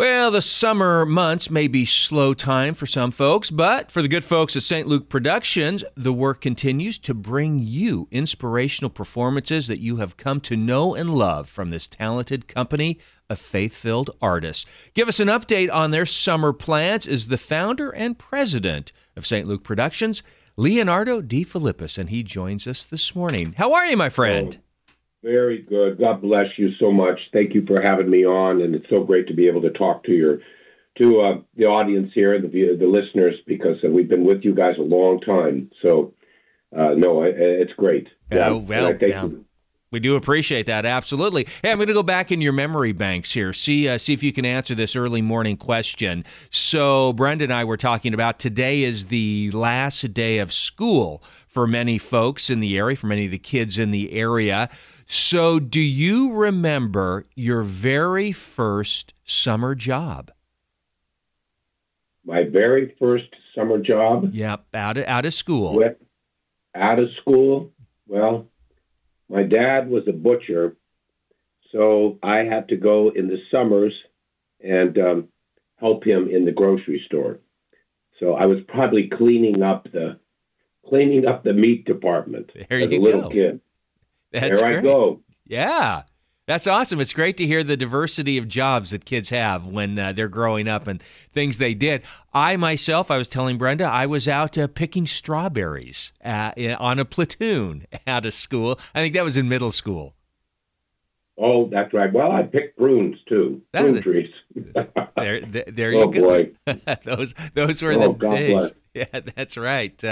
Well, the summer months may be slow time for some folks, but for the good folks at St. Luke Productions, the work continues to bring you inspirational performances that you have come to know and love from this talented company of faith filled artists. Give us an update on their summer plans is the founder and president of St. Luke Productions, Leonardo D. And he joins us this morning. How are you, my friend? Oh. Very good. God bless you so much. Thank you for having me on, and it's so great to be able to talk to your to uh, the audience here, the the listeners, because uh, we've been with you guys a long time. So, uh, no, it's great. Yeah, oh, well, thank yeah. We do appreciate that, absolutely. Hey, I'm going to go back in your memory banks here. See, uh, see if you can answer this early morning question. So, Brenda and I were talking about today is the last day of school for many folks in the area, for many of the kids in the area. So, do you remember your very first summer job? My very first summer job? Yep, out of, out of school. With, out of school? Well, my dad was a butcher, so I had to go in the summers and um, help him in the grocery store. So I was probably cleaning up the cleaning up the meat department there as a little go. kid. That's there great. I go. Yeah. That's awesome. It's great to hear the diversity of jobs that kids have when uh, they're growing up and things they did. I myself, I was telling Brenda, I was out uh, picking strawberries uh, on a platoon out of school. I think that was in middle school. Oh, that's right. Well, I picked prunes too. Prune trees. there, there, there you oh, go. boy. those, those were oh, the God days. Bless. Yeah, that's right.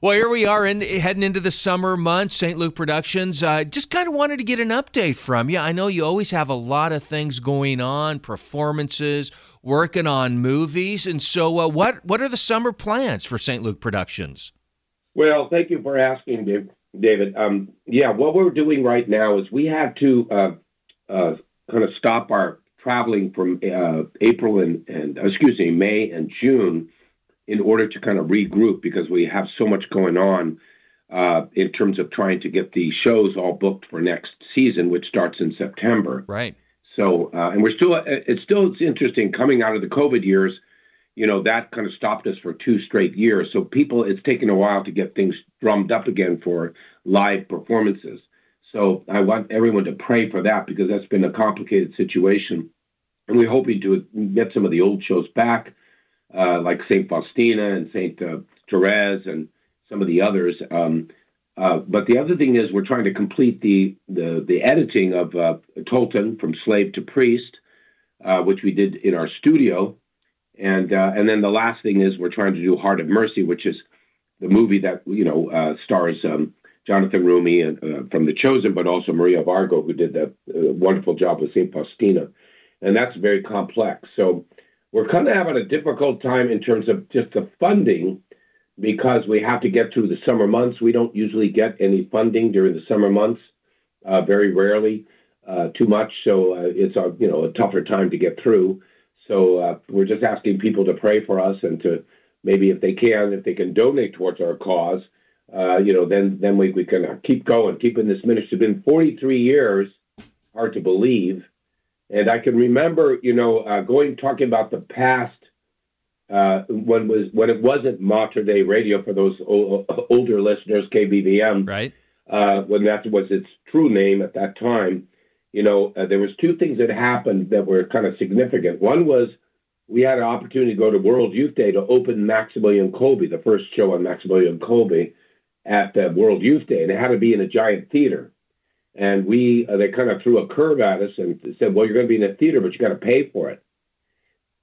Well, here we are in, heading into the summer months, St. Luke Productions. Uh, just kind of wanted to get an update from you. I know you always have a lot of things going on, performances, working on movies, and so uh, what what are the summer plans for St. Luke Productions? Well, thank you for asking, David. Um, yeah, what we're doing right now is we have to uh, uh kind of stop our traveling from uh, April and, and excuse me May and June in order to kind of regroup because we have so much going on uh, in terms of trying to get the shows all booked for next season, which starts in September. Right. So, uh, and we're still, uh, it's still, it's interesting coming out of the COVID years, you know, that kind of stopped us for two straight years. So people, it's taken a while to get things drummed up again for live performances. So I want everyone to pray for that because that's been a complicated situation. And we're hoping to get some of the old shows back uh, like Saint Faustina and Saint uh, Therese and some of the others. Um, uh, but the other thing is we're trying to complete the the, the editing of uh, Tolton from Slave to Priest, uh, which we did in our studio, and uh, and then the last thing is we're trying to do Heart of Mercy, which is the movie that you know stars. Um, Jonathan Roumie and, from The Chosen, but also Maria Vargo, who did that wonderful job with Saint Faustina, and that's very complex. So we're kind of having a difficult time in terms of just the funding because we have to get through the summer months. We don't usually get any funding during the summer months, uh, very rarely, uh, too much. So uh, it's a you know a tougher time to get through. So uh, we're just asking people to pray for us and to maybe if they can, if they can donate towards our cause, uh, you know, then then we, we can keep going, keeping this ministry. It's been 43 years, hard to believe. And I can remember, you know, uh, going talking about the past uh, when was when it wasn't Mater Dei Radio for those o- older listeners, KBVM, right? Uh, when that was its true name at that time, you know, uh, there was two things that happened that were kind of significant. One was we had an opportunity to go to World Youth Day to open Maximilian Kolbe, the first show on Maximilian Kolbe at the World Youth Day, and it had to be in a giant theater and we uh, they kind of threw a curve at us and said, "Well, you're going to be in a theater, but you got to pay for it."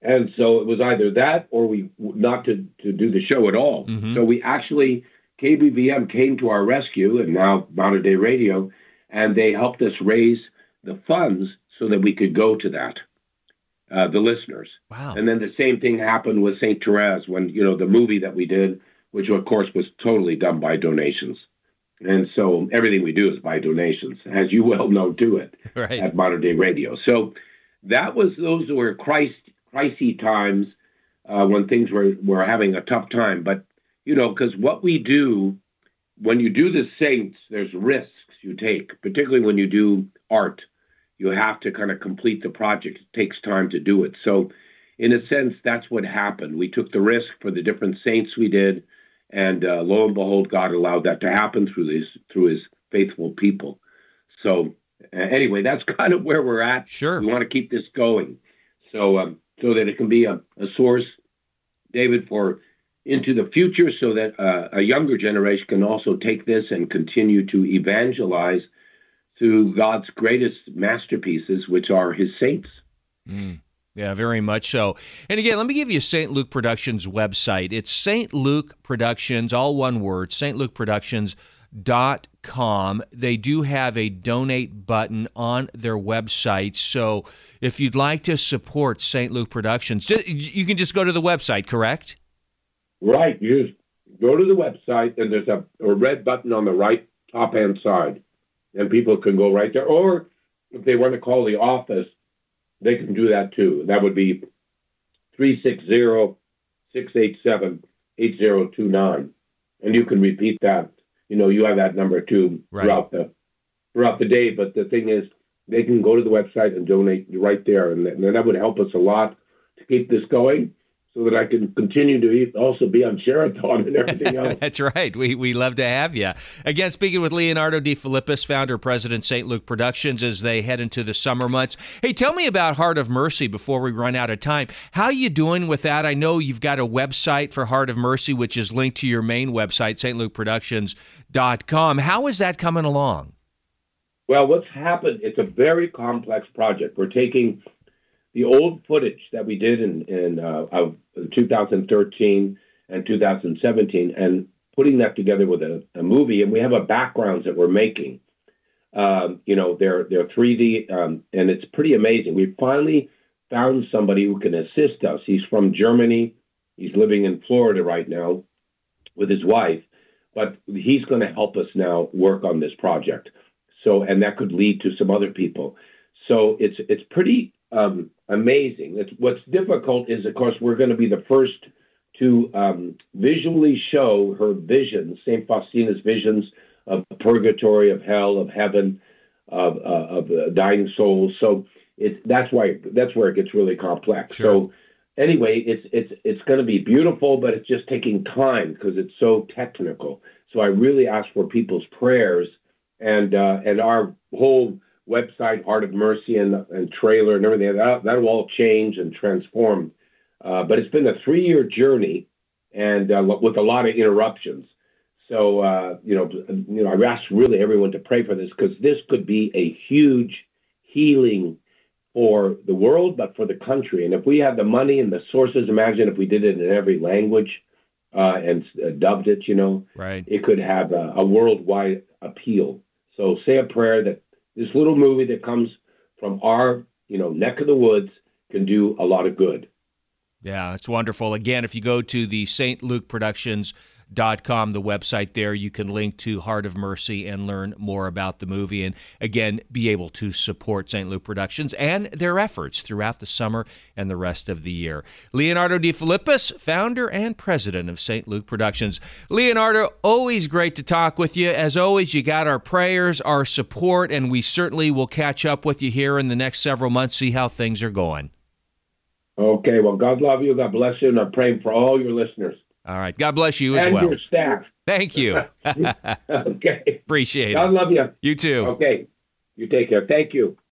And so it was either that or we not to to do the show at all. Mm-hmm. So we actually KBVM came to our rescue, and now Mater Dei Radio, and they helped us raise the funds so that we could go to that. Uh, the listeners. Wow. And then the same thing happened with Saint Therese when you know the movie that we did, which of course was totally done by donations. And so everything we do is by donations, as you well know, do it right. at Mater Dei Radio. So that was those were Christ crisis times uh, when things were were having a tough time. But you know, because what we do when you do the saints, there's risks you take, particularly when you do art. you have to kind of complete the project. It takes time to do it. So, in a sense, that's what happened. We took the risk for the different saints we did, and uh, lo and behold, God allowed that to happen through His through His faithful people. So, uh, anyway, that's kind of where we're at. Sure, we want to keep this going, so um, so that it can be a, a source, David, for into the future, so that uh, a younger generation can also take this and continue to evangelize through God's greatest masterpieces, which are His saints. Mm. Yeah, very much so. And again, let me give you St. Luke Productions website. It's St. Luke Productions, all one word, St. Luke Productions dot com they do have a donate button on their website so if you'd like to support st luke productions you can just go to the website correct right you just go to the website and there's a, a red button on the right top hand side and people can go right there. Or if they want to call the office, they can do that too. That would be 360 687 8029. And you can repeat that. You know, you have that number too right. throughout the throughout the day. But the thing is, they can go to the website and donate right there, and, and that would help us a lot to keep this going so that I can continue to also be on Sheraton and everything else. That's right. We, we love to have you. Again, speaking with Leonardo Defilippis, founder, president, St. Luke Productions, as they head into the summer months. Hey, tell me about Heart of Mercy before we run out of time. How are you doing with that? I know you've got a website for Heart of Mercy, which is linked to your main website, stlukeproductions.com. How is that coming along? Well, what's happened, it's a very complex project. We're taking – the old footage that we did in, in uh, of 2013 and 2017 and putting that together with a, a movie. And we have a backgrounds that we're making. Um, you know, they're they're 3D, um, and it's pretty amazing. We finally found somebody who can assist us. He's from Germany. He's living in Florida right now with his wife, but he's going to help us now work on this project. So, and that could lead to some other people. So it's it's pretty um, amazing. It's, what's difficult is, of course, we're going to be the first to um, visually show her visions, St. Faustina's visions of purgatory, of hell, of heaven, of, uh, of uh, dying souls. So it's that's why that's where it gets really complex. Sure. So anyway, it's it's it's going to be beautiful, but it's just taking time because it's so technical. So I really ask for people's prayers and uh, and our whole website, Heart of Mercy, and, and trailer and everything. That, that'll all change and transform. Uh, but it's been a three year journey and uh, with a lot of interruptions. So, uh, you know, you know, I ask really everyone to pray for this because this could be a huge healing for the world, but for the country. And if we had the money and the sources, imagine if we did it in every language uh, and uh, dubbed it, you know, right. it could have a, a worldwide appeal. So say a prayer that this little movie that comes from our, you know, neck of the woods can do a lot of good. Yeah, it's wonderful. Again, if you go to the St. Luke Productions com, the website there. You can link to Heart of Mercy and learn more about the movie, and again, be able to support St. Luke Productions and their efforts throughout the summer and the rest of the year. Leonardo Defilippis, founder and president of St. Luke Productions. Leonardo, always great to talk with you. As always, you got our prayers, our support, and we certainly will catch up with you here in the next several months, see how things are going. Okay, well, God love you. God bless you, and I'm praying for all your listeners. All right. God bless you as and well. your staff. Thank you. okay. Appreciate God it. I love you. You too. Okay. You take care. Thank you.